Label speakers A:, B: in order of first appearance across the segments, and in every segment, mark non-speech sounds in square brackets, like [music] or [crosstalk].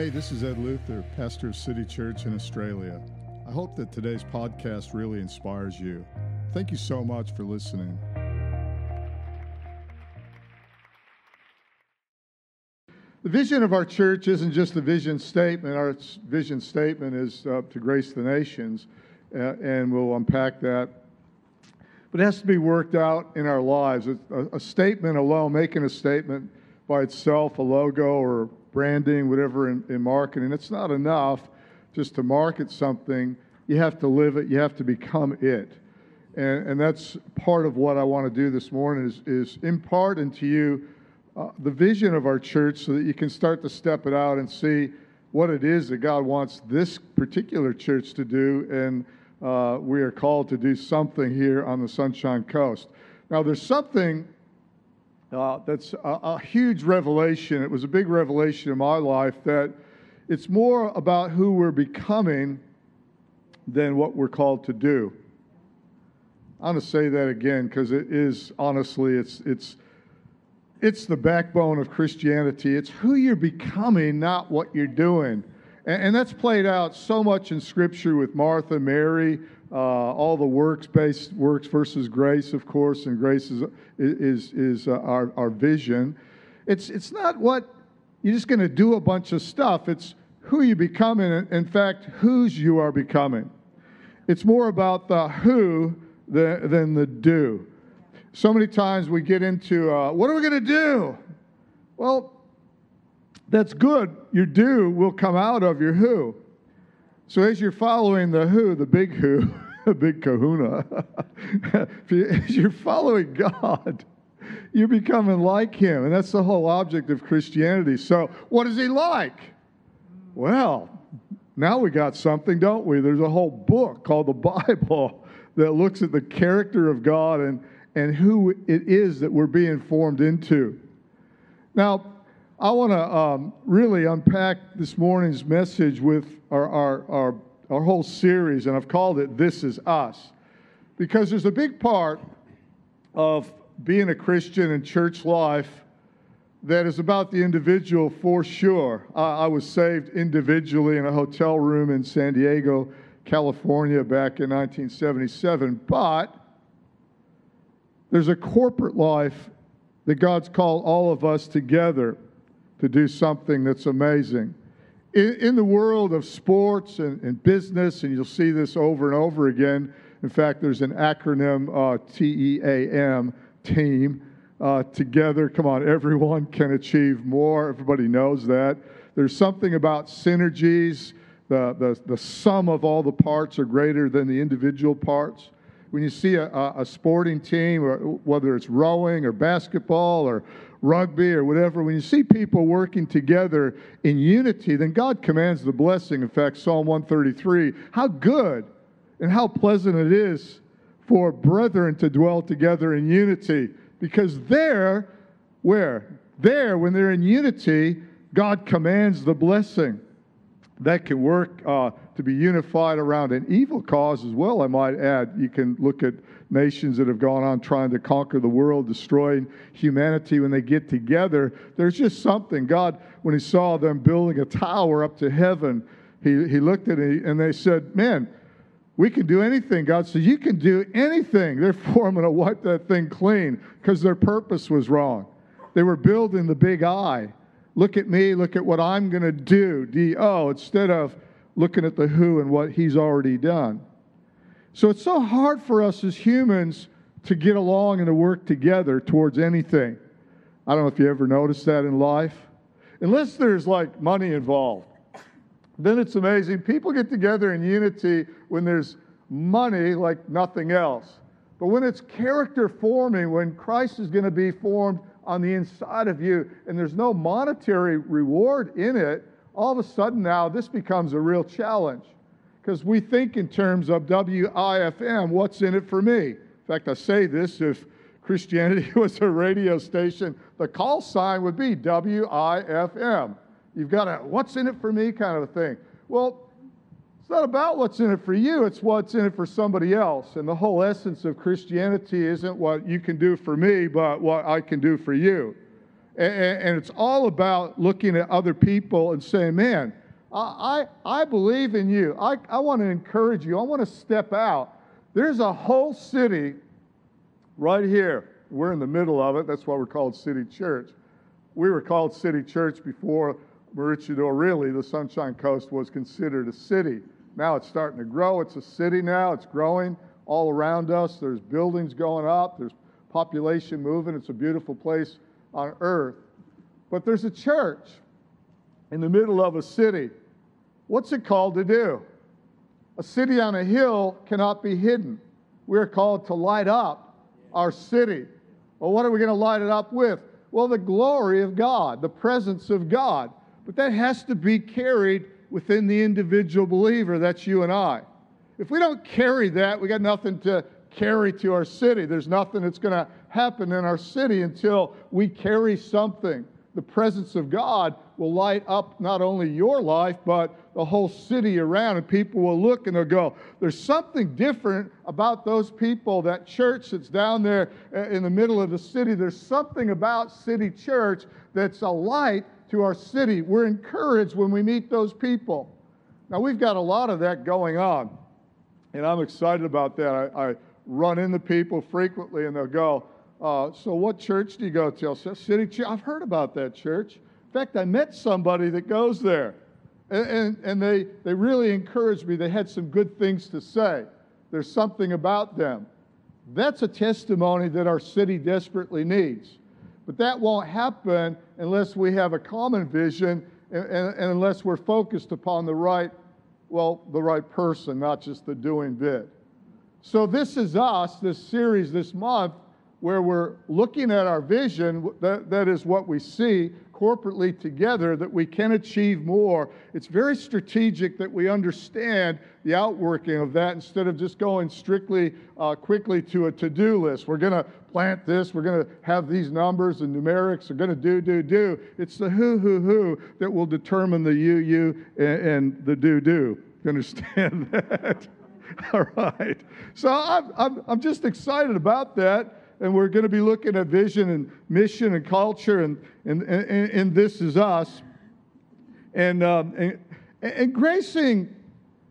A: Hey, this is Ed Luther, pastor of City Church in Australia. I hope that today's podcast really inspires you. Thank you so much for listening. The vision of our church isn't just a vision statement. Our vision statement is uh, to grace the nations, uh, and we'll unpack that. But it has to be worked out in our lives. A, a statement alone, making a statement by itself, a logo or branding, whatever in, in marketing, it's not enough just to market something. You have to live it, you have to become it. And, and that's part of what I want to do this morning is, is impart into you uh, the vision of our church so that you can start to step it out and see what it is that God wants this particular church to do. And uh, we are called to do something here on the Sunshine Coast. Now, there's something uh, that's a, a huge revelation. It was a big revelation in my life that it's more about who we're becoming than what we're called to do. I'm going to say that again because it is honestly, it's, it's, it's the backbone of Christianity. It's who you're becoming, not what you're doing. And, and that's played out so much in Scripture with Martha, Mary, uh, all the works based works versus grace, of course, and grace is, is, is uh, our, our vision. It's, it's not what you're just going to do a bunch of stuff, it's who you becoming, in fact, whose you are becoming. It's more about the who than, than the do. So many times we get into uh, what are we going to do? Well, that's good. Your do will come out of your who. So as you're following the who, the big who, [laughs] the big kahuna, [laughs] as you're following God, you're becoming like him. And that's the whole object of Christianity. So what is he like? Well, now we got something, don't we? There's a whole book called the [laughs] Bible that looks at the character of God and, and who it is that we're being formed into. Now, I want to um, really unpack this morning's message with our, our, our, our whole series, and I've called it This Is Us. Because there's a big part of being a Christian and church life that is about the individual for sure. I, I was saved individually in a hotel room in San Diego, California back in 1977, but there's a corporate life that God's called all of us together to do something that's amazing. In, in the world of sports and, and, business, and you'll see this over and over again. In fact, there's an acronym uh, T E A M, team. Uh, together, come on, everyone can achieve more. Everybody knows that. There's something about synergies. The, the, the sum of all the parts are greater than the individual parts when you see a, a, sporting team, or whether it's rowing or basketball or rugby or whatever, when you see people working together in unity, then God commands the blessing. In fact, Psalm 133 how good and how pleasant it is for brethren to dwell together in unity. Because there, where? There, when they're in unity, God commands the blessing. That can work uh, to be unified around an evil cause as well, I might add. You can look at nations that have gone on trying to conquer the world, destroying humanity. When they get together, there's just something. God, when He saw them building a tower up to heaven, He, he looked at it and they said, Man, we can do anything. God said, You can do anything. Therefore, [laughs] I'm going to wipe that thing clean because their purpose was wrong. They were building the big eye. Look at me, look at what I'm going to do, D O, instead of looking at the who and what He's already done. So it's so hard for us as humans to get along and to work together towards anything. I don't know if you ever noticed that in life. Unless there's like money involved, then it's amazing. People get together in unity when there's money like nothing else. But when it's character forming, when Christ is going to be formed on the inside of you and there's no monetary reward in it, all of a sudden now this becomes a real challenge because we think in terms of WIFM, what's in it for me? In fact, I say this if Christianity [laughs] was a radio station, the call sign would be WIFM. You've got a what's in it for me kind of a thing. Well, it's not about what's in it for you, it's what's in it for somebody else. And the whole essence of Christianity isn't what you can do for me, but what I can do for you. And, and it's all about looking at other people and saying, man, I, I, believe in you. I, I want to encourage you. I want to step out. There's a whole city right here. We're in the middle of it. That's why we're called City Church. We were called City Church before Maroochydore, really, the Sunshine Coast was considered a city. Now it's starting to grow. It's a city now. It's growing all around us. There's buildings going up. There's population moving. It's a beautiful place on earth. But there's a church in the middle of a city. What's it called to do? A city on a hill cannot be hidden. We're called to light up our city. Well, what are we going to light it up with? Well, the glory of God, the presence of God. But that has to be carried within the individual believer. That's you and I. If we don't carry that, we got nothing to carry to our city. There's nothing that's going to happen in our city until we carry something. The presence of God will light up not only your life, but the whole city around, and people will look and they'll go, There's something different about those people, that church that's down there uh, in the middle of the city. There's something about City Church that's a light to our city. We're encouraged when we meet those people. Now, we've got a lot of that going on, and I'm excited about that. I, I run into people frequently, and they'll go, uh, So, what church do you go to? I'll say, City Church. I've heard about that church. In fact, I met somebody that goes there, and, and, and they, they really encouraged me. They had some good things to say. There's something about them. That's a testimony that our city desperately needs. But that won't happen unless we have a common vision and, and, and, unless we're focused upon the right, well, the right person, not just the doing bit. So this is us, this series this month, where we're looking at our vision. That, that is what we see corporately together that we can achieve more. It's very strategic that we understand the outworking of that instead of just going strictly uh, quickly to a to do list. We're going to plant this, we're going to have these numbers and numerics, we're going to do, do, do. It's the who, who, who that will determine the you, you, and, and the do, do. You understand [laughs] that? All right. So I'm, I'm, I'm just excited about that and we're going to be looking at vision and mission and culture, and, and, and, and this is us. And, um, and, and, gracing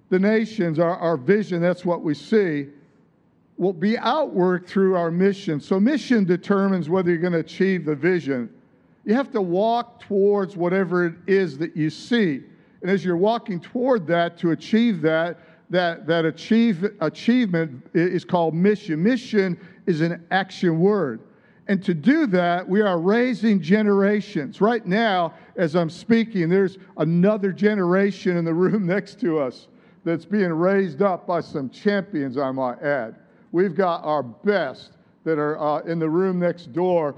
A: the nations, our, our vision, that's what we see, will be outworked through our mission. So, mission determines whether you're going to achieve the vision. You have to walk towards whatever it is that you see. And as you're walking toward that to achieve that, that, that achieve, achievement is called mission. Mission is an action word. And to do that, we are raising generations. Right now, as I'm speaking, there's another generation in the room [laughs] next to us that's being raised up by some champions, I might add. We've got our best that are uh, in the room next door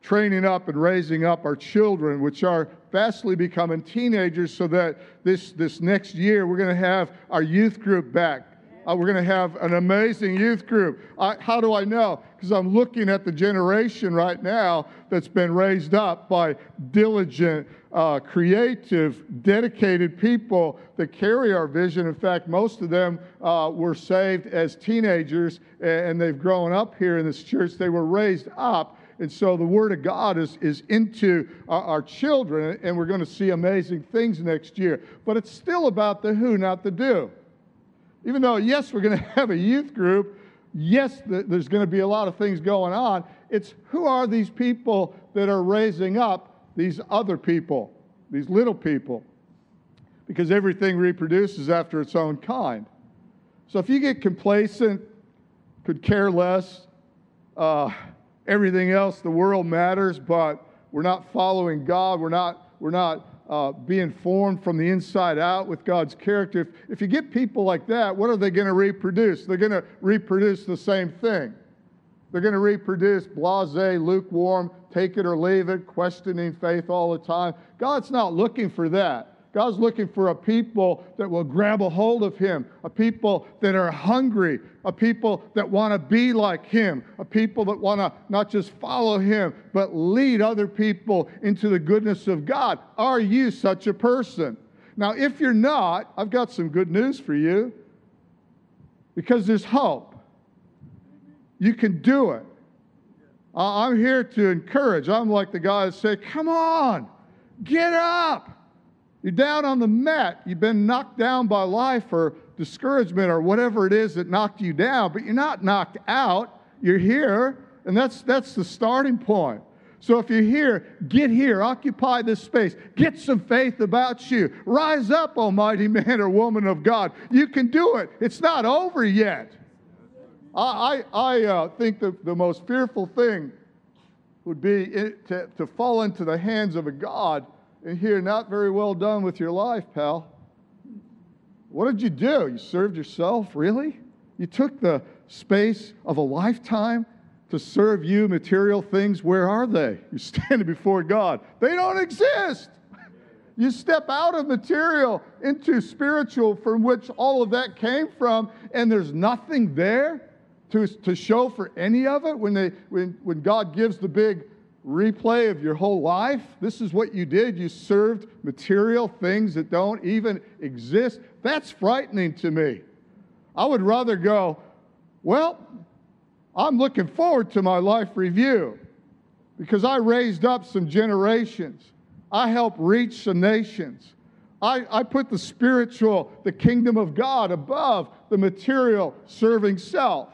A: training up and raising up our children, which are fastly becoming teenagers, so that this, this next year we're going to have our youth group back uh, we're going to have an amazing youth group. I, how do I know? Because I'm looking at the generation right now that's been raised up by diligent, uh, creative, dedicated people that carry our vision. In fact, most of them uh, were saved as teenagers and they've grown up here in this church. They were raised up. And so the Word of God is, is into our, our children, and we're going to see amazing things next year. But it's still about the who, not the do. Even though, yes, we're going [laughs] to have a youth group, yes, there's going to be a lot of things going on, it's who are these people that are raising up these other people, these little people? Because everything reproduces after its own kind. So if you get complacent, could care less, uh, everything else, the world matters, but we're not following God, we're not, we're not uh, being formed from the inside out with God's character. If, if you get people like that, what are they going to reproduce? They're going to reproduce the same thing. They're going to reproduce blase, lukewarm, take it or leave it, questioning faith all the time. God's not looking for that. God's looking for a people that will grab a hold of Him, a people that are hungry, a people that want to be like Him, a people that want to not just follow Him, but lead other people into the goodness of God. Are you such a person? Now, if you're not, I've got some good news for you because there's hope. You can do it. I'm here to encourage. I'm like the guy that say, Come on, get up. You're down on the mat. You've been knocked down by life or discouragement or whatever it is that knocked you down, but you're not knocked out. You're here, and that's, that's the starting point. So if you're here, get here, occupy this space, get some faith about you. Rise up, almighty [laughs] man or woman of God. You can do it. It's not over yet. I, I, I uh, think the, the most fearful thing would be to, to fall into the hands of a God and hear, not very well done with your life, pal. What did you do? You served yourself? Really? You took the space of a lifetime to serve you material things. Where are they? You're standing before God. They don't exist. You step out of material into spiritual, from which all of that came from, and there's nothing there to, to show for any of it when, they, when, when God gives the big replay of your whole life. This is what you did. You served material things that don't even exist. That's frightening to me. I would rather go, well, I'm looking forward to my life review because I raised up some generations. I helped reach some nations. I, I put the spiritual, the kingdom of God above the material serving self.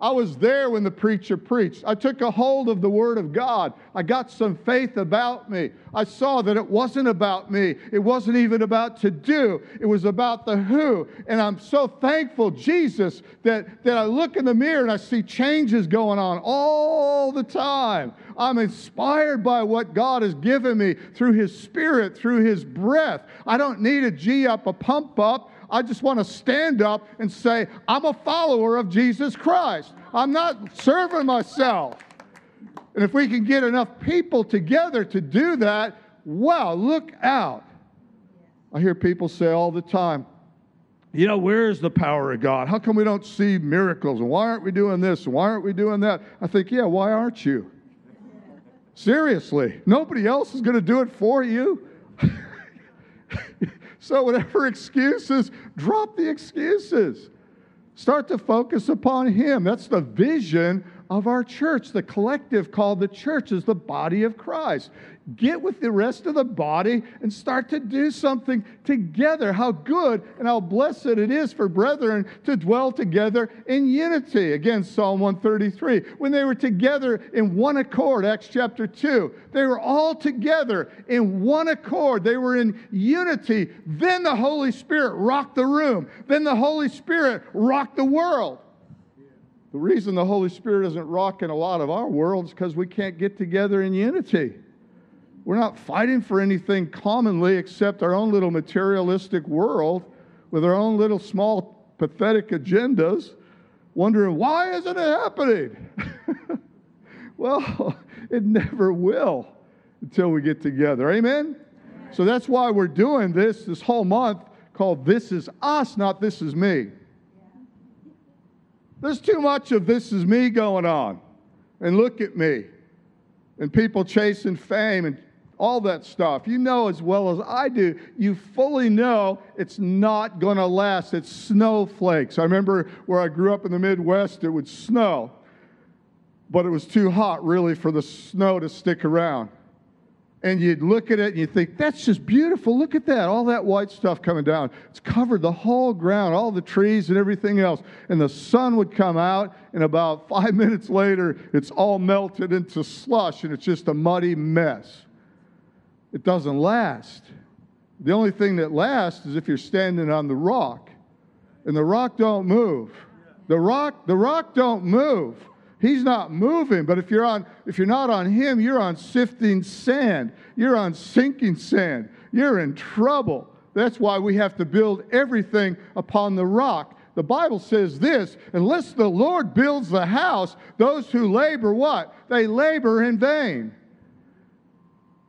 A: I was there when the preacher preached. I took a hold of the Word of God. I got some faith about me. I saw that it wasn't about me. It wasn't even about to do. It was about the who. And I'm so thankful, Jesus, that, that I look in the mirror and I see changes going on all the time. I'm inspired by what God has given me through His Spirit, through His breath. I don't need a G up, a pump up. I just want to stand up and say, I'm a follower of Jesus Christ. I'm not serving myself. And if we can get enough people together to do that, wow, look out. I hear people say all the time, you know, where's the power of God? How come we don't see miracles? And why aren't we doing this? And why aren't we doing that? I think, yeah, why aren't you? Seriously, nobody else is going to do it for you. [laughs] [laughs] So, whatever excuses, drop the excuses. Start to focus upon Him. That's the vision of our church. The collective called the church is the body of Christ get with the rest of the body and start to do something together. How good and how blessed it is for brethren to dwell together in unity. Again, Psalm 133. When they were together in one accord, Acts chapter 2, they were all together in one accord. They were in unity. Then the Holy Spirit rocked the room. Then the Holy Spirit rocked the world. The reason the Holy Spirit isn't rocking a lot of our world is because we can't get together in unity. We're not fighting for anything commonly except our own little materialistic world with our own little small pathetic agendas, wondering why isn't it happening? [laughs] well, [laughs] it never will until we get together. Amen? So that's why we're doing this this whole month called This Is Us, not This Is Me. There's too much of this is me going on. And look at me. And people chasing fame and all that stuff. You know as well as I do, you fully know it's not going to last. It's snowflakes. I remember where I grew up in the Midwest, it would snow, but it was too hot really for the snow to stick around. And you'd look at it and you think, that's just beautiful. Look at that. All that white stuff coming down. It's covered the whole ground, all the trees and everything else. And the sun would come out, and about five [laughs] minutes later, it's all melted into slush and it's just a muddy mess it doesn't last. The only thing that lasts is if you're standing on the rock. And the rock don't move. The rock, the rock don't move. He's not moving, but if you're on if you're not on him, you're on sifting sand. You're on sinking sand. You're in trouble. That's why we have to build everything upon the rock. The Bible says this, unless the Lord builds the house, those who labor what? They labor in vain.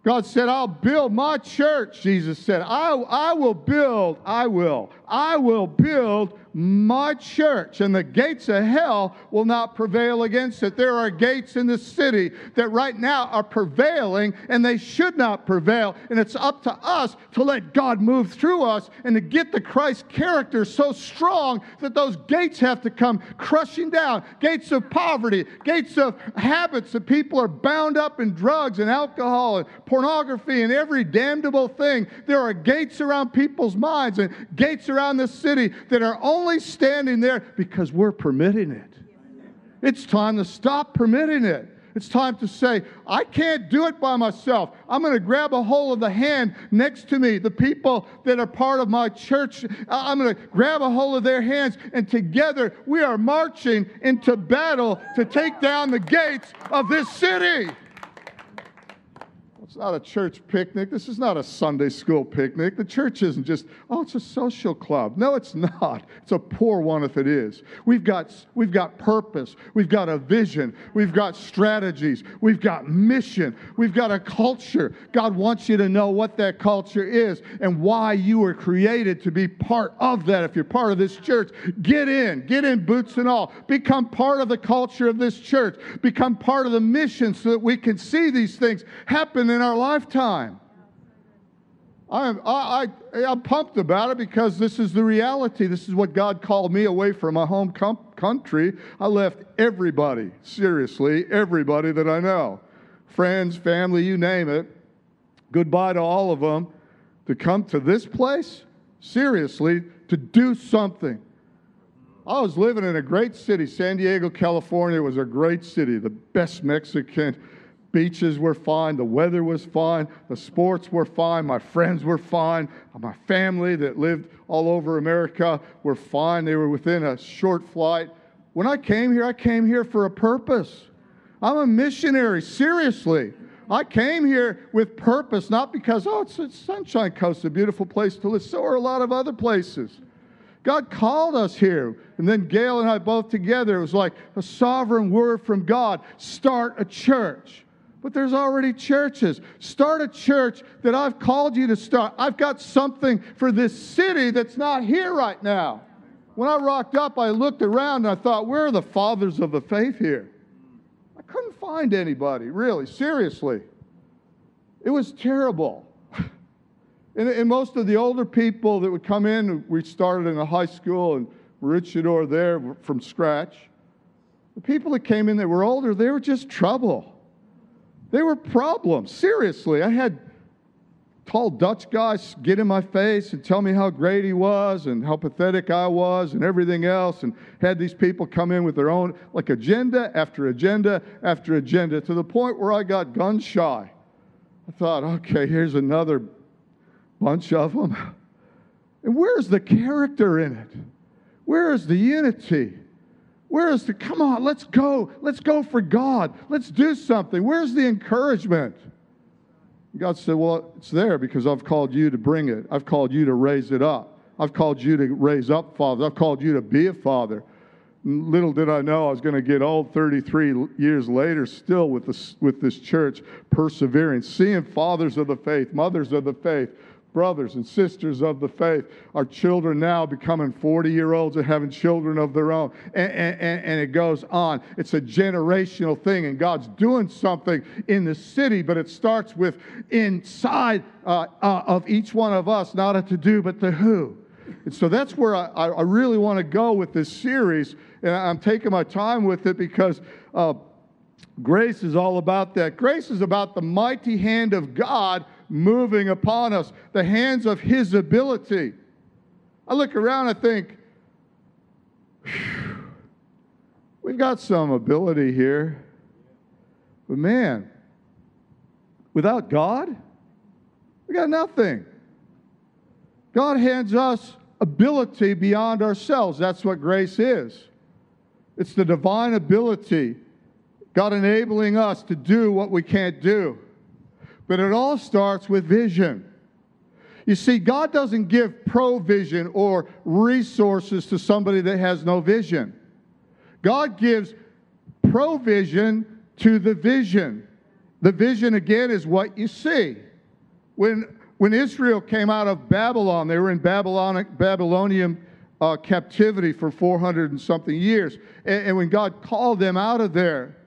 A: God said, I'll build my church, Jesus said. I, I will build, I will, I will build my church, and the gates of hell will not prevail against it. There are gates in the city that right now are prevailing, and they should not prevail. And it's up to us to let God move through us and to get the Christ character so strong that those gates have to come crushing down. Gates of poverty, gates of habits that people are bound up in drugs and alcohol and pornography and every damnable thing. There are gates around people's minds and gates around the city that are only standing there because we're permitting it. It's time to stop permitting it. It's time to say, I can't do it by myself. I'm going to grab a hold of the hand next to me, the people that are part of my church. I'm going to grab a hold of their hands, and together we are marching into battle to take down the gates of this city. It's not a church picnic. This is not a Sunday school picnic. The church isn't just, oh, it's a social club. No, it's not. It's a poor one if it is. We've got, we've got purpose. We've got a vision. We've got strategies. We've got mission. We've got a culture. God wants you to know what that culture is and why you were created to be part of that. If you're part of this church, get in. Get in boots and all. Become part of the culture of this church. Become part of the mission so that we can see these things happen in our lifetime. I'm, I, I, I'm pumped about it because this is the reality. This is what God called me away from my home com- country. I left everybody, seriously, everybody that I know friends, family, you name it. Goodbye to all of them to come to this place, seriously, to do something. I was living in a great city. San Diego, California was a great city, the best Mexican beaches were fine, the weather was fine, the sports were fine, my friends were fine, my family that lived all over America were fine. They were within a short flight. When I came here, I came here for a purpose. I'm a missionary, seriously. I came here with purpose, not because, oh, it's, it's Sunshine Coast, a beautiful place to live. So are a lot of other places. God called us here. And then Gail and I both together, it was like a sovereign word from God start a church. But there's already churches. Start a church that I've called you to start. I've got something for this city that's not here right now. When I rocked up, I looked around and I thought, where are the fathers of the faith here? I couldn't find anybody, really, seriously. It was terrible. [laughs] And, and, most of the older people that would come in, we started in a high school and Maroochydore there from scratch. The people that came in that were older, they were just trouble. They were problems. Seriously, I had tall Dutch guys get in my face and tell me how great he was and how pathetic I was and everything else, and had these people come in with their own, like agenda after agenda after agenda, to the point where I got gun shy. I thought, okay, here's another bunch of them. And where's the character in it? Where is the unity? Where is the, come on, let's go. Let's go for God. Let's do something. Where's the encouragement? God said, Well, it's there because I've called you to bring it. I've called you to raise it up. I've called you to raise up fathers. I've called you to be a father. Little did I know I was going to get old 33 years later, still with this, with this church, persevering, seeing fathers of the faith, mothers of the faith, brothers and sisters of the faith, our children now becoming 40 year olds and having children of their own. And, and, and, it goes on. It's a generational thing, and God's doing something in the city, but it starts with inside uh, uh, of each one of us, not a to do, but the who. And so that's where I, I really want to go with this series. And I'm taking my time with it because. Uh, grace is all about that. Grace is about the mighty hand of God moving upon us, the hands of His ability. I look around, I think, we've got some ability here. But man, without God, we got nothing. God hands us ability beyond ourselves. That's what grace is. It's the divine ability, God enabling us to do what we can't do. But it all starts with vision. You see, God doesn't give provision or resources to somebody that has no vision. God gives provision to the vision. The vision, again, is what you see. When When Israel came out of Babylon, they were in Babylon, Babylonian uh, captivity for 400 and something years. And, and, when God called them out of there,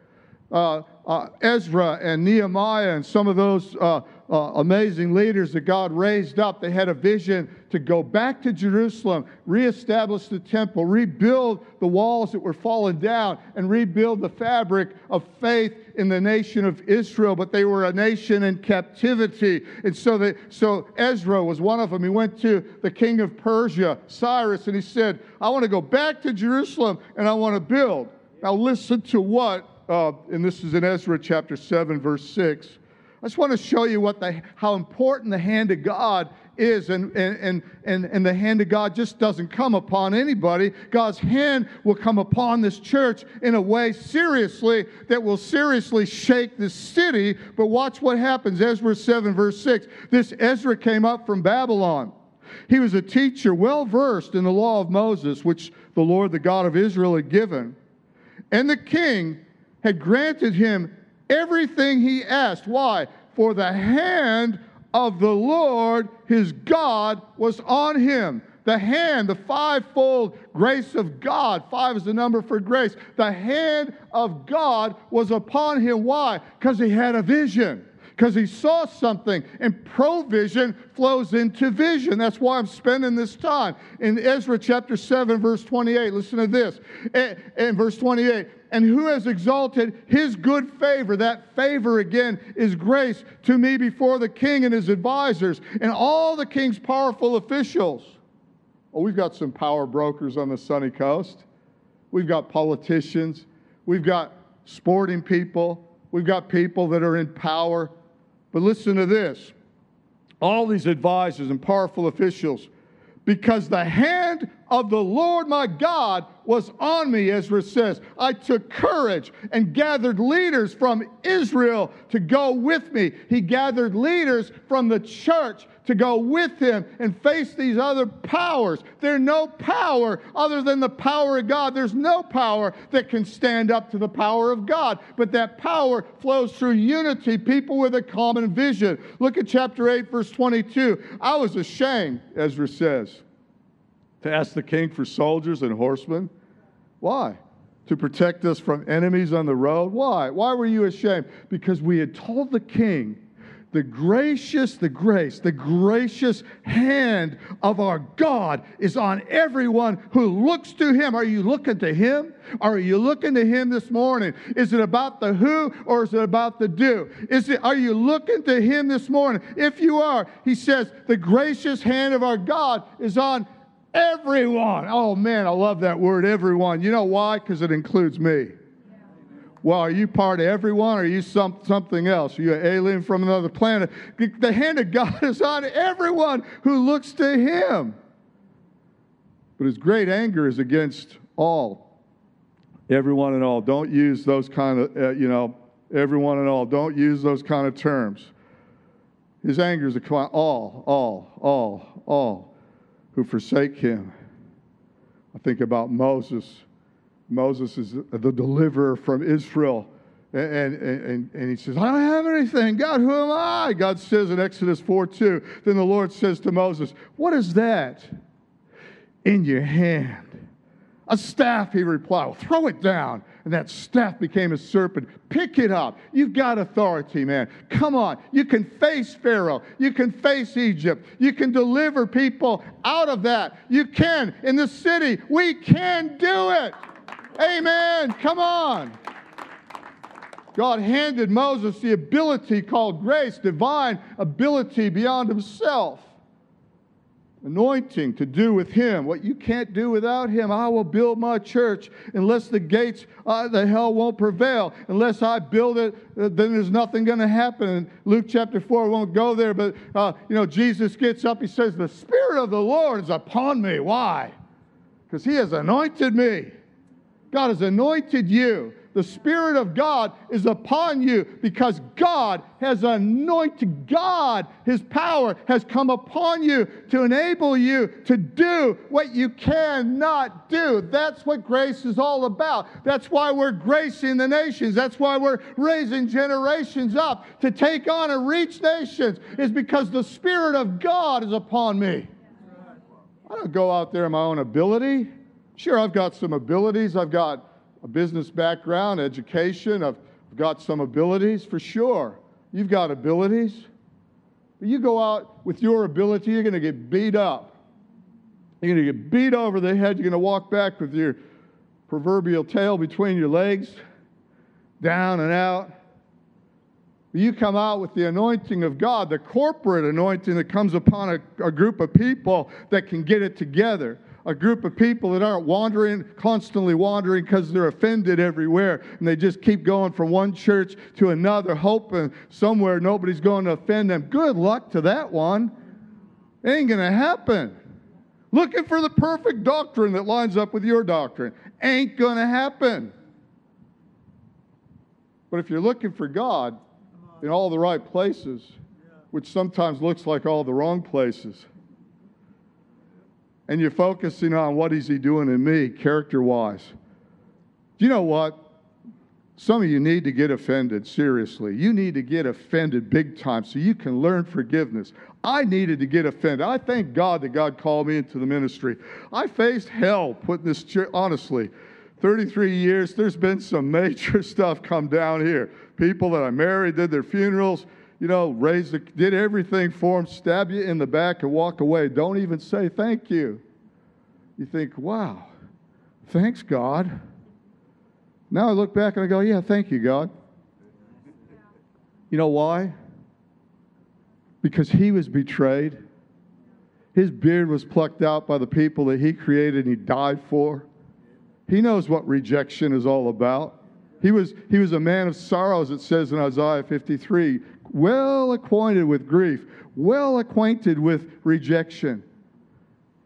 A: uh, uh, Ezra and Nehemiah and some of those uh, uh, amazing leaders that God raised up. They had a vision to go back to Jerusalem, reestablish the temple, rebuild the walls that were fallen down, and rebuild the fabric of faith in the nation of Israel. But they were a nation in captivity. And so, they, so Ezra was one of them. He went to the king of Persia, Cyrus, and he said, I want to go back to Jerusalem and I want to build. Now, listen to what, uh, and this is in Ezra chapter 7, verse 6. I just want to show you what the, how important the hand of God is. And, and, and, and the hand of God just doesn't come upon anybody. God's hand will come upon this church in a way seriously that will seriously shake the city. But watch what happens. Ezra 7, verse 6. This Ezra came up from Babylon. He was a teacher well versed in the law of Moses, which the Lord, the God of Israel, had given. And the king had granted him everything he asked. Why? For the hand of the Lord his God was on him. The hand, the fivefold grace of God, five is the number for grace. The hand of God was upon him. Why? Because he had a vision because he saw something. And provision flows into vision. That's why I'm spending this time. In Ezra chapter 7, verse 28, listen to this. In verse 28, and who has exalted his good favor? That favor again is grace to me before the king and his advisors and all the king's powerful officials. Oh, we've got some power brokers on the sunny coast. We've got politicians. We've got sporting people. We've got people that are in power. But listen to this. All these advisors and powerful officials, because the hand of the Lord my God was on me, Ezra says. I took courage and gathered leaders from Israel to go with me. He gathered leaders from the church to go with him and face these other powers. There's no power other than the power of God. There's no power that can stand up to the power of God. But that power flows through unity, people with a common vision. Look at chapter 8, verse 22. I was ashamed, Ezra says, to ask the king for soldiers and horsemen. Why? To protect us from enemies on the road? Why? Why were you ashamed? Because we had told the king the gracious, the grace, the gracious hand of our God is on everyone who looks to Him. Are you looking to Him? Are you looking to Him this morning? Is it about the who or is it about the do? Is it, are you looking to Him this morning? If you are, He says, the gracious hand of our God is on everyone. Oh man, I love that word, everyone. You know why? Because it includes me. Well, are you part of everyone or are you some, something else? Are you an alien from another planet? The hand of God [laughs] is on everyone who looks to Him. But His great anger is against all. Everyone and all. Don't use those kind of, uh, you know, everyone and all. Don't use those kind of terms. His anger is upon all, all, all, all who forsake Him. I think about Moses Moses is the deliverer from Israel. And, and, and he says, I don't have anything. God, who am I? God says in Exodus 4 2. Then the Lord says to Moses, What is that in your hand? A staff, he replied. Well, throw it down. And that staff became a serpent. Pick it up. You've got authority, man. Come on. You can face Pharaoh. You can face Egypt. You can deliver people out of that. You can. In the city, we can do it. Amen. Come on. God handed Moses the ability called grace, divine ability beyond himself. Anointing to do with him what you can't do without him. I will build my church unless the gates of the hell won't prevail. Unless I build it, uh, then there's nothing going to happen. And Luke chapter 4 won't go there, but uh, you know, Jesus gets up, he says, The Spirit of the Lord is upon me. Why? Because he has anointed me God has anointed you The Spirit of God is upon you because God has anointed God. His power has come upon you to enable you to do what you cannot do. That's what grace is all about. That's why we're gracing the nations. That's why we're raising generations up to take on and reach nations, is because the Spirit of God is upon me. I don't go out there in my own ability. Sure, I've got some abilities. I've got a business background, education. I've got some abilities for sure. You've got abilities. But you go out with your ability, you're going to get beat up. You're going to get beat over the head. You're going to walk back with your proverbial tail between your legs, down and out. You come out with the anointing of God, the corporate anointing that comes upon a, a group of people that can get it together a group of people that aren't wandering, constantly wandering because they're offended everywhere. And they just keep going from one church to another, hoping somewhere nobody's going to offend them. Good luck to that one. Ain't going to happen. Looking for the perfect doctrine that lines up with your doctrine. Ain't going to happen. But if you're looking for God in all the right places, which sometimes looks like all the wrong places, and you're focusing on what is he doing in me character wise. You know what? Some of you need to get offended, seriously. You need to get offended big time so you can learn forgiveness. I needed to get offended. I thank God that God called me into the ministry. I faced hell putting this honestly. 33 years, there's been some [laughs] major stuff come down here. People that I married did their funerals you know, raised, the, did everything for him, stab you in the back and walk away. Don't even say thank you. You think, wow, thanks, God. Now I look back and I go, yeah, thank you, God. You know why? Because he was betrayed. His beard was plucked out by the people that he created and he died for. He knows what rejection is all about. He was, he was a man of sorrows, it says in Isaiah 53 well acquainted with grief, well acquainted with rejection.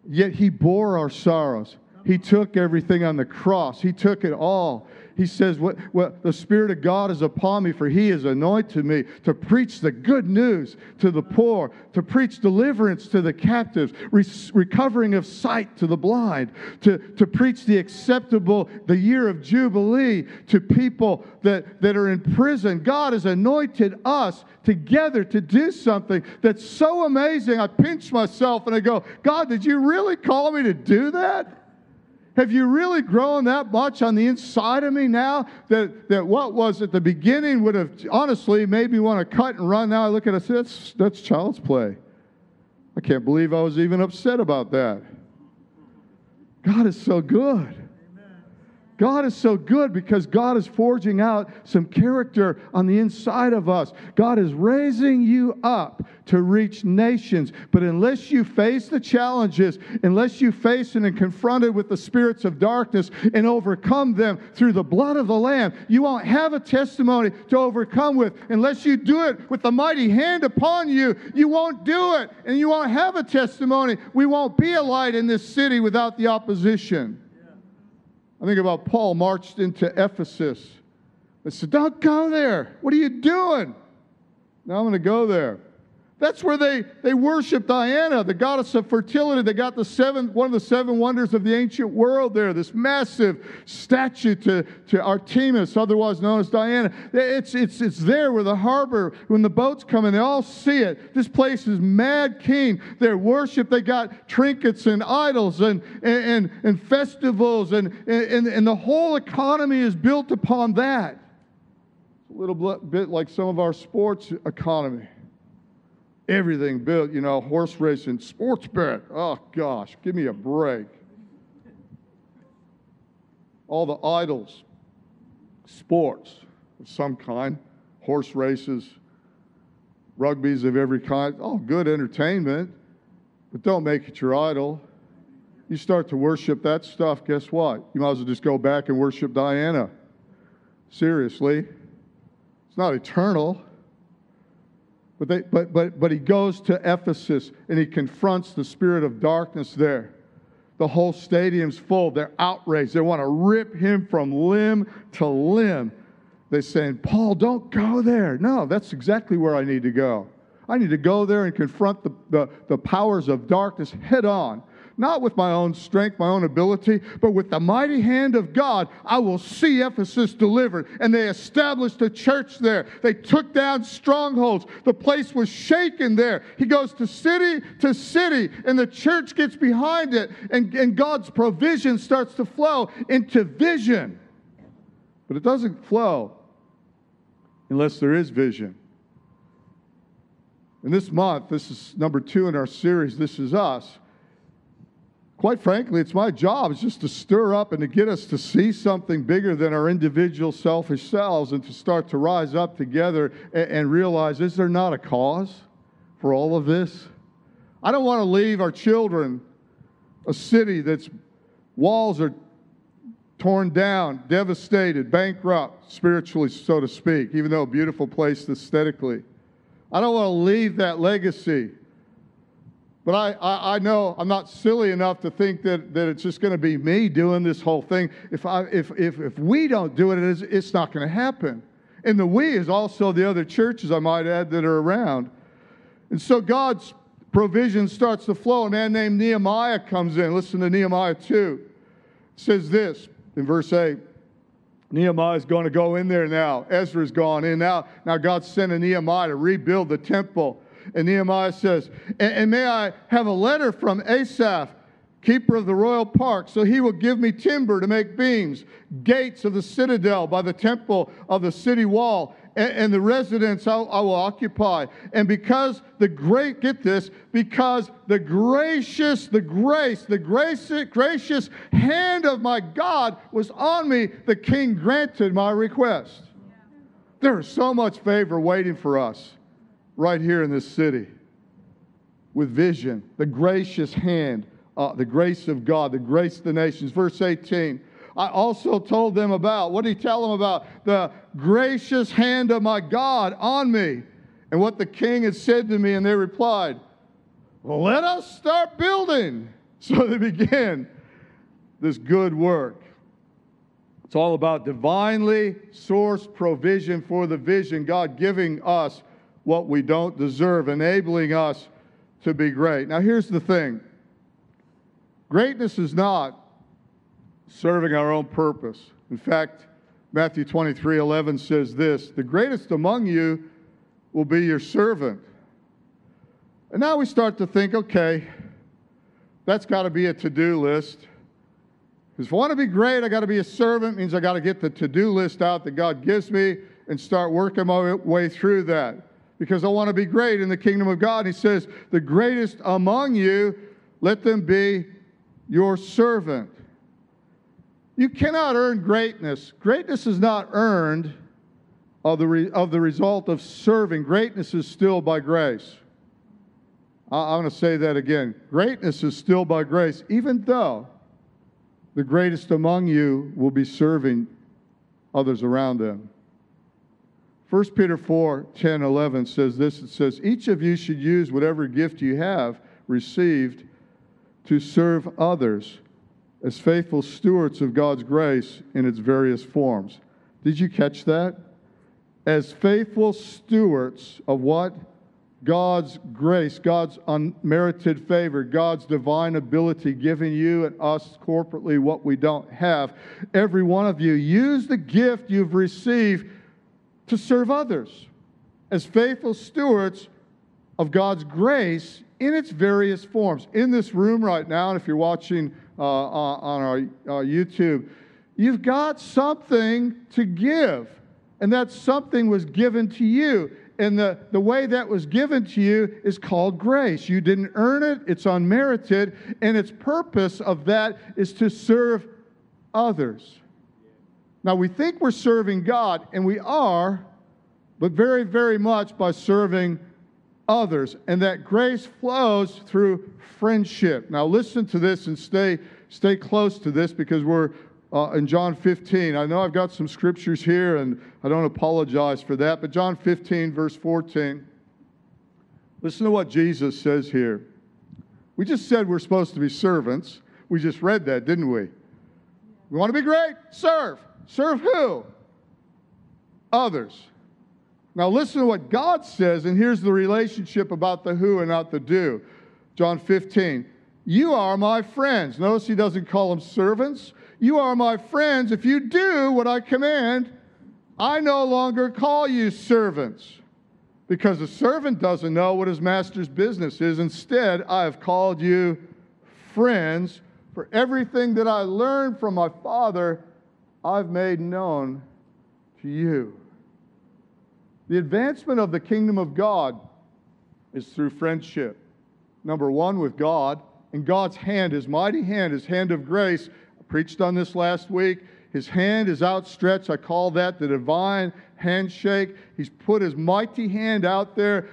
A: Yet he bore our sorrows. He took everything on the cross. He took it all he says, what, what, The Spirit of God is upon me, for He has anointed me to preach the good news to the poor, to preach deliverance to the captives, re- recovering of sight to the blind, to, to preach the acceptable, the year of Jubilee to people that, that are in prison. God has anointed us together to do something that's so amazing. I pinch myself and I go, God, did you really call me to do that? Have you really grown that much on the inside of me now that, that what was at the beginning would have honestly made me want to cut and run? Now I look at it and say, that's, that's child's play. I can't believe I was even upset about that. God is so good. God is so good because God is forging out some character on the inside of us. God is raising you up to reach nations. But unless you face the challenges, unless you face and are confronted with the spirits of darkness and overcome them through the blood of the Lamb, you won't have a testimony to overcome with. Unless you do it with the mighty hand upon you, you won't do it and you won't have a testimony. We won't be a light in this city without the opposition. I think about Paul marched into Ephesus. I said, Don't go there. What are you doing? Now I'm going to go there. That's where they, they worship Diana, the goddess of fertility. They got the seven, one of the seven wonders of the ancient world there, this massive statue to, to Artemis, otherwise known as Diana. It's, it's, it's there where the harbor, when the boats come in, they all see it. This place is mad keen. Their worship, they got trinkets and idols and, and, and, and festivals, and, and, and the whole economy is built upon that. It's a little bit like some of our sports economy everything built, you know, horse racing, sports bet. Oh gosh, give me a break. All the idols, sports of some kind, horse races, rugbies of every kind, all good entertainment, but don't make it your idol. You start to worship that stuff, guess what? You might as well just go back and worship Diana. Seriously. It's not eternal. But, they, but, but, but he goes to Ephesus and he confronts the spirit of darkness there. The whole stadium's full. They're outraged. They want to rip him from limb to limb. They're saying, Paul, don't go there. No, that's exactly where I need to go. I need to go there and confront the, the, the powers of darkness head on not with my own strength, my own ability, but with the mighty hand of God, I will see Ephesus delivered. And they established a church there. They took down strongholds. The place was shaken there. He goes to city to city, and the church gets behind it, and, and God's provision starts to flow into vision. But it doesn't flow unless there is vision. And this month, this is number two in our series, This Is Us quite frankly, it's my job. is just to stir up and to get us to see something bigger than our individual selfish selves and to start to rise up together and, and realize is there not a cause for all of this? I don't want to leave our children a city that's walls are torn down, devastated, bankrupt, spiritually, so to speak, even though a beautiful place aesthetically. I don't want to leave that legacy. But I, I, I, know I'm not silly enough to think that, that it's just going to be me doing this whole thing. If, I, if, if, if we don't do it, it's, it's not going to happen. And the we is also the other churches, I might add, that are around. And so God's provision starts to flow. A man named Nehemiah comes in. Listen to Nehemiah 2. It says this in verse 8. Nehemiah is going to go in there now. Ezra's gone in now. Now God's sending Nehemiah to rebuild the temple. And Nehemiah says, and, and may I have a letter from Asaph, keeper of the royal park, so he will give me timber to make beams, gates of the citadel by the temple of the city wall, and, and the residence I, I will occupy. And because the great, get this, because the gracious, the grace, the grace, gracious hand of my God was on me, the king granted my request. There is so much favor waiting for us right here in this city with vision, the gracious hand, uh, the grace of God, the grace of the nations. Verse 18. I also told them about, what did he tell them about? The gracious hand of my God on me and what the king had said to me. And they replied, Let us start building. [laughs] So they began this good work. It's all about divinely sourced provision for the vision, God giving us what we don't deserve, enabling us to be great. Now, here's the thing greatness is not serving our own purpose. In fact, Matthew 23 11 says this The greatest among you will be your servant. And now we start to think, okay, that's got to be a to do list. Because if I want to be great, I got to be a servant, means I got to get the to do list out that God gives me and start working my way through that because I want to be great in the kingdom of God. He says, The greatest among you, let them be your servant. You cannot earn greatness. Greatness is not earned of the, re- of the result of serving. Greatness is still by grace. I- I'm going to say that again. Greatness is still by grace, even though the greatest among you will be serving others around them. 1 Peter 4 10, 11 says this it says, Each of you should use whatever gift you have received to serve others as faithful stewards of God's grace in its various forms. Did you catch that? As faithful stewards of what? God's grace, God's unmerited favor, God's divine ability giving you and us corporately what we don't have. Every one of you, use the gift you've received to serve others as faithful stewards of God's grace in its various forms. In this room right now, and if you're watching uh, on our uh, YouTube, you've got something to give, and that something was given to you. And the, the way that was given to you is called grace. You didn't earn it, it's unmerited, and its purpose of that is to serve others. Now, we think we're serving God, and we are, but very, very much by serving others. And that grace flows through friendship. Now, listen to this and stay, stay close to this because we're uh, in John 15. I know I've got some scriptures here, and I don't apologize for that, but John 15, verse 14. Listen to what Jesus says here. We just said we're supposed to be servants. We just read that, didn't we? We want to be great? Serve. Serve who? Others. Now, listen to what God says, and here's the relationship about the who and not the do. John 15. You are my friends. Notice he doesn't call them servants. You are my friends if you do what I command. I no longer call you servants because the servant doesn't know what his master's business is. Instead, I have called you friends, for everything that I learned from my Father, I've made known to you. The advancement of the kingdom of God is through friendship. Number one, with God, and God's hand, His mighty hand, His hand of grace. I preached on this last week. His hand is outstretched. I call that the divine handshake. He's put His mighty hand out there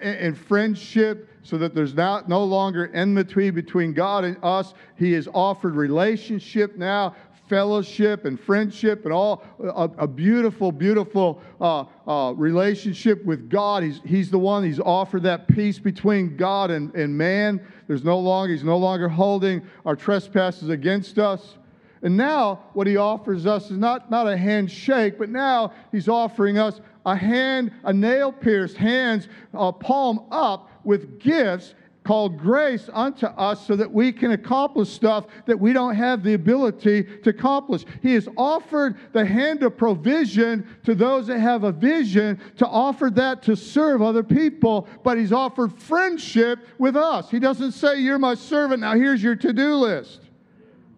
A: in friendship so that there's not, no longer enmity between God and us. He has offered relationship now, fellowship and friendship and all a, a beautiful, beautiful uh, uh, relationship with God. He's, he's the one, he's offered that peace between God and, and man. There's no longer, he's no longer holding our trespasses against us. And now, what he offers us is not, not a handshake, but now he's offering us a hand, a nail pierced hands, a palm up with gifts called grace unto us so that we can accomplish stuff that we don't have the ability to accomplish. He has offered the hand of provision to those that have a vision to offer that to serve other people, but He's offered friendship with us. He doesn't say, You're my servant, now here's your to do list.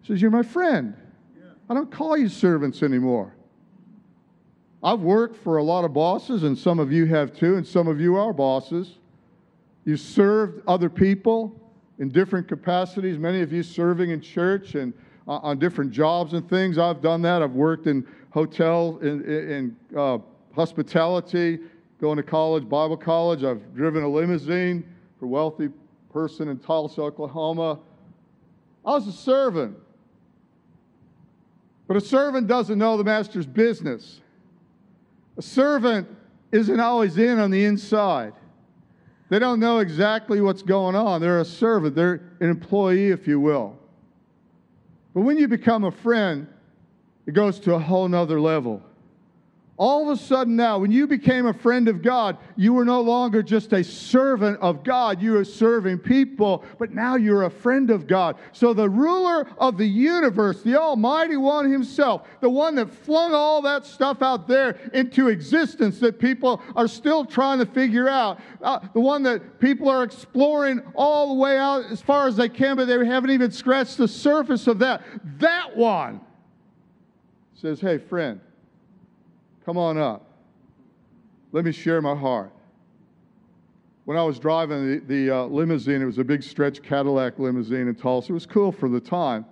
A: He says, You're my friend. I don't call you servants anymore. I've worked for a lot of bosses, and some of you have too, and some of you are bosses. You served other people in different capacities, many of you serving in church and uh, on different jobs and things. I've done that. I've worked in hotel, in, in uh, hospitality, going to college, Bible college. I've driven a limousine for a wealthy person in Tulsa, Oklahoma. I was a servant. But a servant doesn't know the master's business. A servant isn't always in on the inside. They don't know exactly what's going on. They're a servant, they're an employee, if you will. But when you become a friend, it goes to a whole nother level. All of a sudden, now, when you became a friend of God, you were no longer just a servant of God. You were serving people, but now you're a friend of God. So, the ruler of the universe, the Almighty One Himself, the one that flung all that stuff out there into existence that people are still trying to figure out, uh, the one that people are exploring all the way out as far as they can, but they haven't even scratched the surface of that, that one says, Hey, friend. Come on up. Let me share my heart. When I was driving the, the uh, limousine, it was a big stretch Cadillac limousine in Tulsa. It was cool for the time.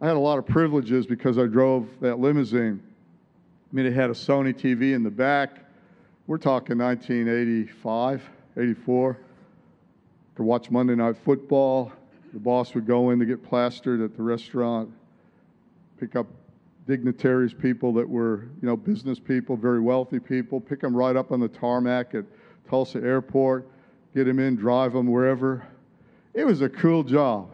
A: I had a lot of privileges because I drove that limousine. I mean, it had a Sony TV in the back. We're talking 1985, 84. Could watch Monday Night Football. The boss would go in to get plastered at the restaurant, pick up dignitaries, people that were, you know, business people, very wealthy people, pick them right up on the tarmac at Tulsa Airport, get them in, drive them wherever. It was a cool job.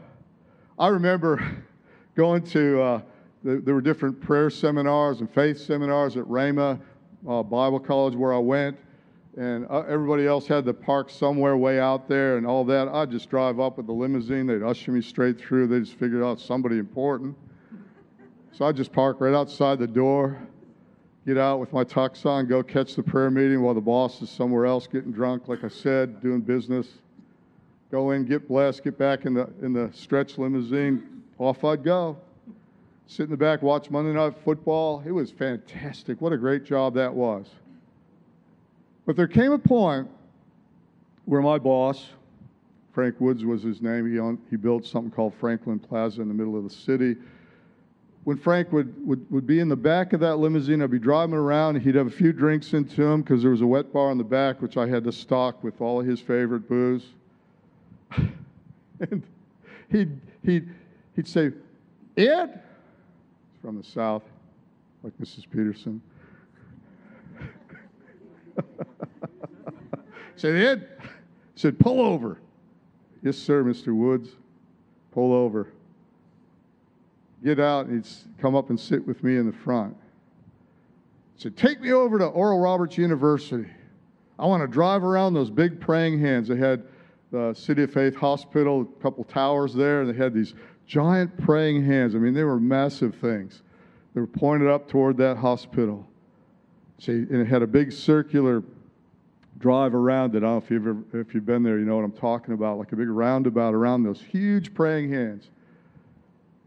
A: I remember [laughs] going to, uh, the, there were different prayer seminars and faith seminars at Rhema uh, Bible College where I went, and uh, everybody else had to park somewhere way out there and all that. I'd just drive up with the limousine. They'd usher me straight through. They just figured out somebody important. So I just park right outside the door, get out with my tux on, go catch the prayer meeting while the boss is somewhere else getting drunk, like I said, doing business. Go in, get blessed, get back in the in the stretch limousine. Off I'd go. Sit in the back, watch Monday Night Football. It was fantastic. What a great job that was. But there came a point where my boss, Frank Woods was his name, he, owned, he built something called Franklin Plaza in the middle of the city when Frank would, would, would be in the back of that limousine, I'd be driving around. He'd have a few drinks into him because there was a wet bar in the back, which I had to stock with all of his favorite booze. [laughs] and he'd, he'd, he'd say, Ed, from the South, like Mrs. Peterson. [laughs] said, Ed, said, pull over. Yes, sir, Mr. Woods. Pull over. Get out, and he'd come up and sit with me in the front. He said, Take me over to Oral Roberts University. I want to drive around those big praying hands. They had the City of Faith Hospital, a couple towers there, and they had these giant praying hands. I mean, they were massive things. They were pointed up toward that hospital. See, and it had a big circular drive around it. I don't know if you've, ever, if you've been there, you know what I'm talking about, like a big roundabout around those huge praying hands.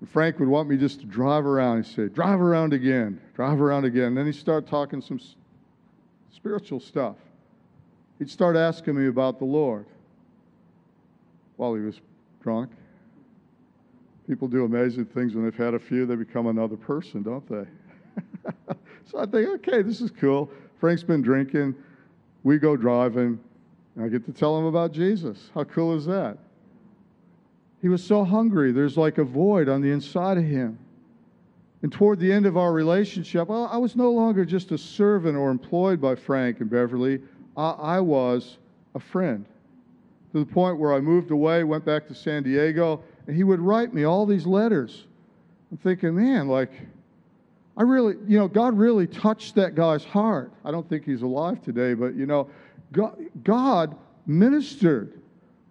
A: Frank would want me just to drive around. He'd say, drive around again, drive around again. And then he'd start talking some spiritual stuff. He'd start asking me about the Lord while he was drunk. People do amazing things when they've had a few, they become another person, don't they? [laughs] so I think, okay, this is cool. Frank's been drinking. We go driving. And I get to tell him about Jesus. How cool is that? He was so hungry. There's like a void on the inside of him. And toward the end of our relationship, I was no longer just a servant or employed by Frank and Beverly. I was a friend to the point where I moved away, went back to San Diego, and he would write me all these letters. I'm thinking, man, like, I really, you know, God really touched that guy's heart. I don't think he's alive today, but, you know, God, God ministered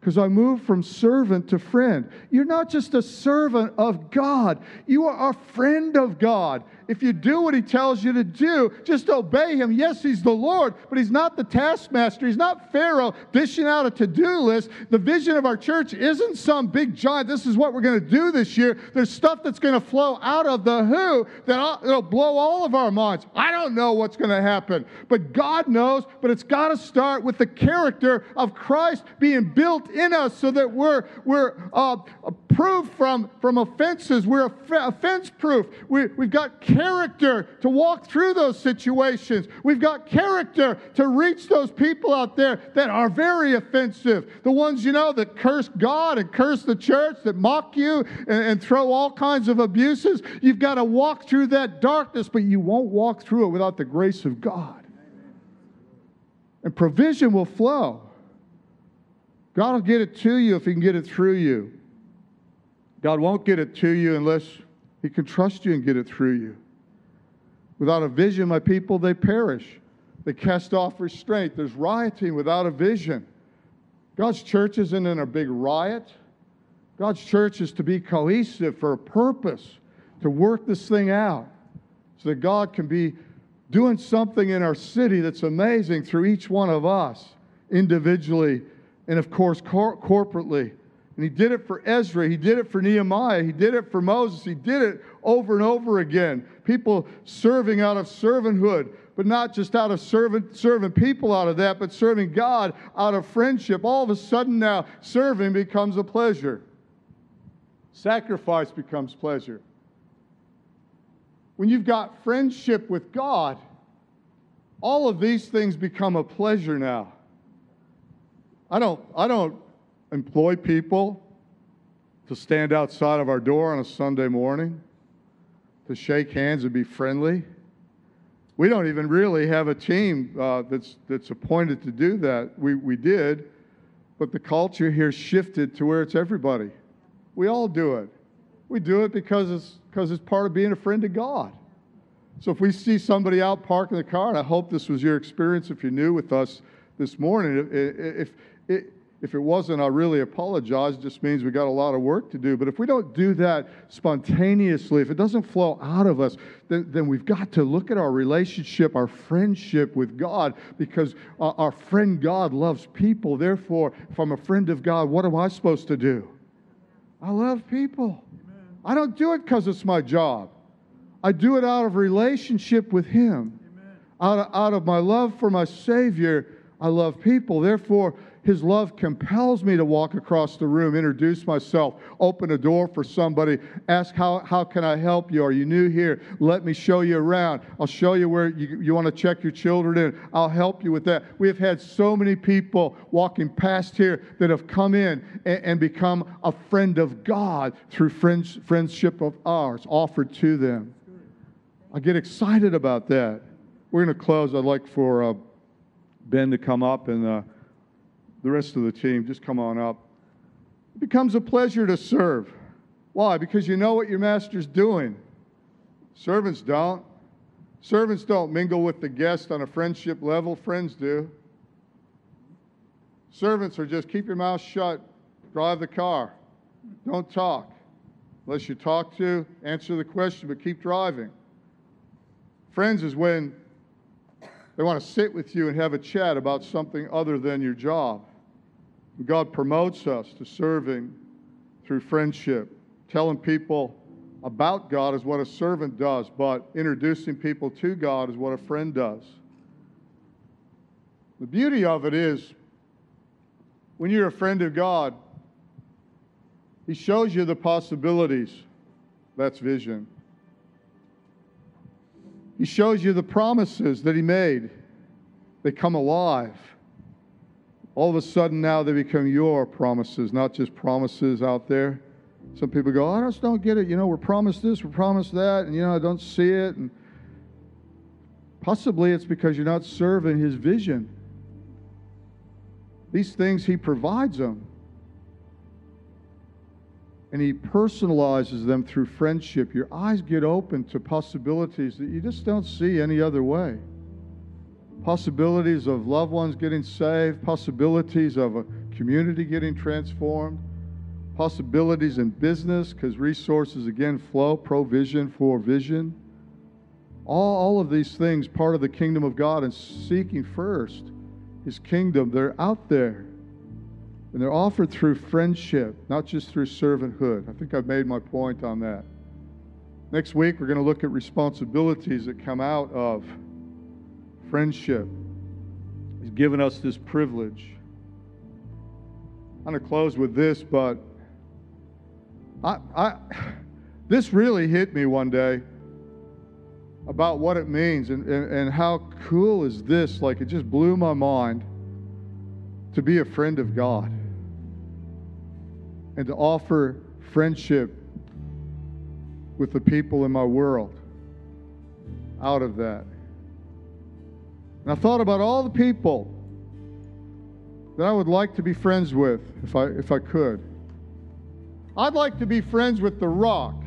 A: because I moved from servant to friend. You're not just a servant of God, you are a friend of God if you do what he tells you to do, just obey him. Yes, he's the Lord, but he's not the taskmaster. He's not Pharaoh dishing out a to do list. The vision of our church isn't some big giant, this is what we're going to do this year. There's stuff that's going to flow out of the who that'll blow all of our minds. I don't know what's going to happen, but God knows, but it's got to start with the character of Christ being built in us so that we're, we're uh, proof from, from offenses. We're offense proof. We, we've got character to walk through those situations. We've got character to reach those people out there that are very offensive. The ones, you know, that curse God and curse the church, that mock you and, and throw all kinds of abuses. You've got to walk through that darkness, but you won't walk through it without the grace of God. And provision will flow. God will get it to you if He can get it through you. God won't get it to you unless He can trust you and get it through you. Without a vision, my people, they perish. They cast off restraint. There's rioting without a vision. God's church isn't in a big riot. God's church is to be cohesive for a purpose, to work this thing out so that God can be doing something in our city that's amazing through each one of us, individually and, of course, cor- corporately. And he did it for Ezra. He did it for Nehemiah. He did it for Moses. He did it over and over again. People serving out of servanthood, but not just out of servant, serving people out of that, but serving God out of friendship. All of a sudden now, serving becomes a pleasure. Sacrifice becomes pleasure. When you've got friendship with God, all of these things become a pleasure now. I don't, I don't employ people to stand outside of our door on a Sunday morning, to shake hands and be friendly. We don't even really have a team uh, that's, that's appointed to do that. We, we did, but the culture here shifted to where it's everybody. We all do it. We do it because it's, because it's part of being a friend to God. So if we see somebody out parking the car, and I hope this was your experience if you're new with us this morning, if, if, if it wasn't, I really apologize. It just means we got a lot of work to do. But if we don't do that spontaneously, if it doesn't flow out of us, then, then we've got to look at our relationship, our friendship with God, because our, our friend God loves people. Therefore, if I'm a friend of God, what am I supposed to do? I love people. Amen. I don't do it because it's my job. I do it out of relationship with Him. Out of, out of my love for my Savior, I love people. Therefore, his love compels me to walk across the room, introduce myself, open a door for somebody, ask, How, how can I help you? Are you new here? Let me show you around. I'll show you where you, you want to check your children in. I'll help you with that. We have had so many people walking past here that have come in and, and become a friend of God through friends, friendship of ours offered to them. I get excited about that. We're going to close. I'd like for uh, Ben to come up and. Uh, the rest of the team, just come on up. It becomes a pleasure to serve. Why? Because you know what your master's doing. Servants don't. Servants don't mingle with the guest on a friendship level, friends do. Servants are just keep your mouth shut, drive the car, don't talk. Unless you talk to, answer the question, but keep driving. Friends is when they want to sit with you and have a chat about something other than your job. God promotes us to serving through friendship. Telling people about God is what a servant does, but introducing people to God is what a friend does. The beauty of it is when you're a friend of God, He shows you the possibilities. That's vision. He shows you the promises that He made, they come alive. All of a sudden, now they become your promises, not just promises out there. Some people go, I just don't get it. You know, we're promised this, we're promised that, and you know, I don't see it. And possibly it's because you're not serving His vision. These things He provides them. And He personalizes them through friendship. Your eyes get open to possibilities that you just don't see any other way. Possibilities of loved ones getting saved, possibilities of a community getting transformed, possibilities in business because resources again flow, provision for vision. All, all of these things, part of the kingdom of God and seeking first his kingdom, they're out there. And they're offered through friendship, not just through servanthood. I think I've made my point on that. Next week, we're going to look at responsibilities that come out of friendship. He's given us this privilege. I'm going to close with this, but I, I, [sighs] this really hit me one day about what it means and, and, and how cool is this. Like, it just blew my mind to be a friend of God and to offer friendship with the people in my world out of that. And I thought about all the people that I would like to be friends with if I, if I could. I'd like to be friends with The Rock,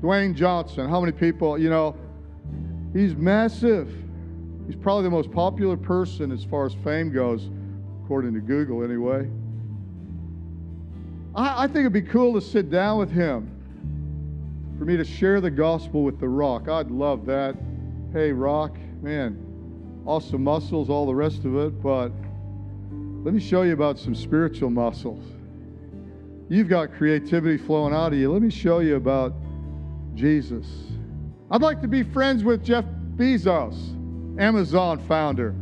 A: Dwayne Johnson. How many people, you know, he's massive. He's probably the most popular person as far as fame goes, according to Google, anyway. I, I think it'd be cool to sit down with him, for me to share the gospel with The Rock. I'd love that. Hey, Rock, man, awesome muscles, all the rest of it, but let me show you about some spiritual muscles. You've got creativity flowing out of you. Let me show you about Jesus. I'd like to be friends with Jeff Bezos, Amazon founder.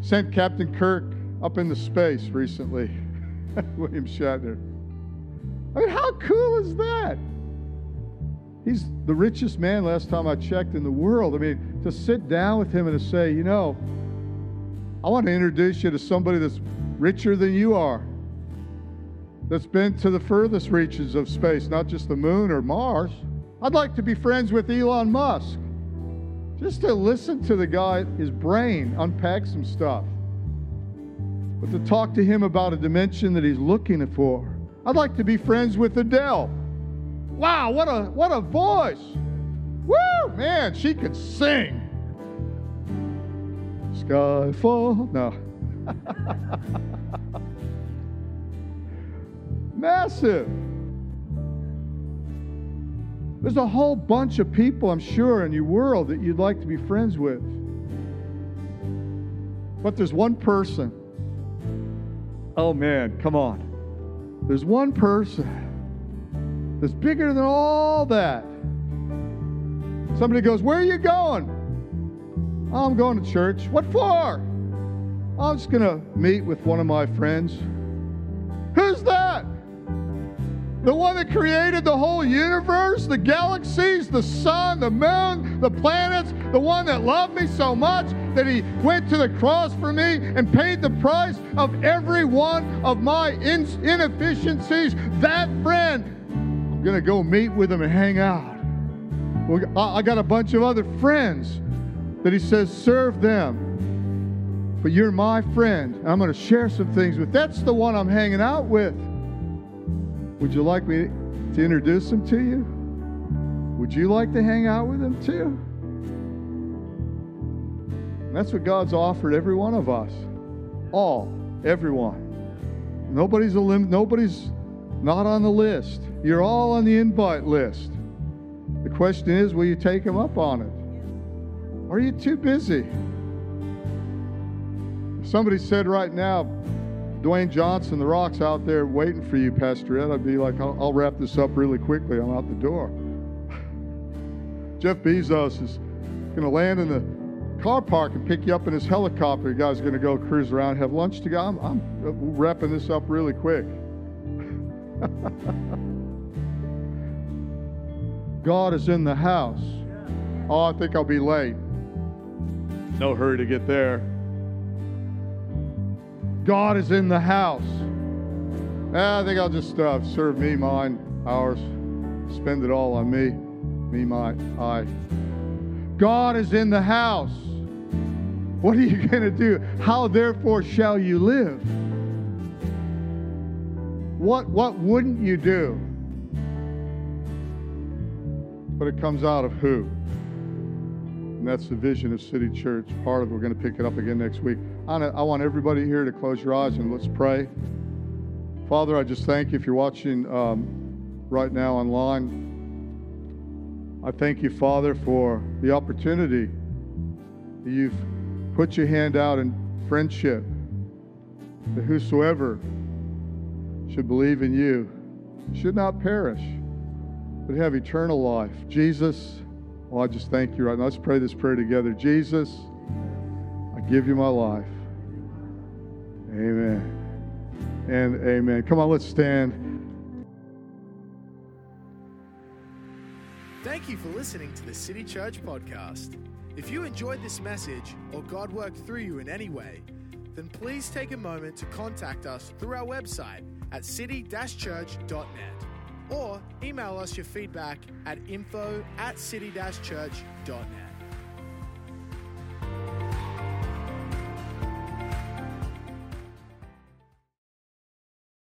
A: Sent Captain Kirk up into space recently, [laughs] William Shatner. I mean, how cool is that? He's the richest man last time I checked in the world. I mean, to sit down with him and to say, you know, I want to introduce you to somebody that's richer than you are that's been to the furthest reaches of space, not just the moon or Mars. I'd like to be friends with Elon Musk. Just to listen to the guy, his brain unpack some stuff. But to talk to him about a dimension that he's looking for. I'd like to be friends with Adele. Wow, what a what a voice. Woo, man, she could sing. Skyfall. No. [laughs] Massive. There's a whole bunch of people, I'm sure, in your world that you'd like to be friends with. But there's one person. Oh man, come on. There's one person that's bigger than all that. Somebody goes, Where are you going? I'm going to church. What for? I'm just going to meet with one of my friends. Who's that? The one that created the whole universe, the galaxies, the sun, the moon, the planets, the one that loved me so much that he went to the cross for me and paid the price of every one of my inefficiencies. That friend, I'm going to go meet with him and hang out. Well, I got a bunch of other friends that he says, serve them. But you're my friend. I'm going to share some things with. That's the one I'm hanging out with. Would you like me to introduce them to you? Would you like to hang out with them too? And that's what God's offered every one of us. All, everyone. Nobody's a lim- nobody's not on the list. You're all on the invite list. The question is, will you take them up on it? Are you too busy? Somebody said right now, Dwayne Johnson, the rock's out there waiting for you, Pastor Ed. I'd be like, I'll, I'll wrap this up really quickly. I'm out the door. [sighs] Jeff Bezos is going to land in the car park and pick you up in his helicopter. You guys are going to go cruise around, have lunch together. I'm, I'm wrapping this up really quick. [laughs] God is in the house. Oh, I think I'll be late. No hurry to get there. God is in the house. I think I'll just uh, serve me, mine, ours, spend it all on me, me, my, I. God is in the house. What are you [laughs] going to do? How therefore shall you live? What, what wouldn't you do? But it comes out of who? And that's the vision of City Church. Part of it, we're going to pick it up again next week. I want everybody here to close your eyes and let's pray. Father, I just thank you if you're watching um, right now online. I thank you, Father, for the opportunity you've put your hand out in friendship that whosoever should believe in you should not perish, but have eternal life. Jesus, well, I just thank you right now. Let's pray this prayer together. Jesus, I give you my life. Amen. And amen. Come on, let's stand.
B: Thank you for listening to the City Church podcast. If you enjoyed this message or God worked through you in any way, then please take a moment to contact us through our website at city-church.net or email us your feedback at info at city-church.net.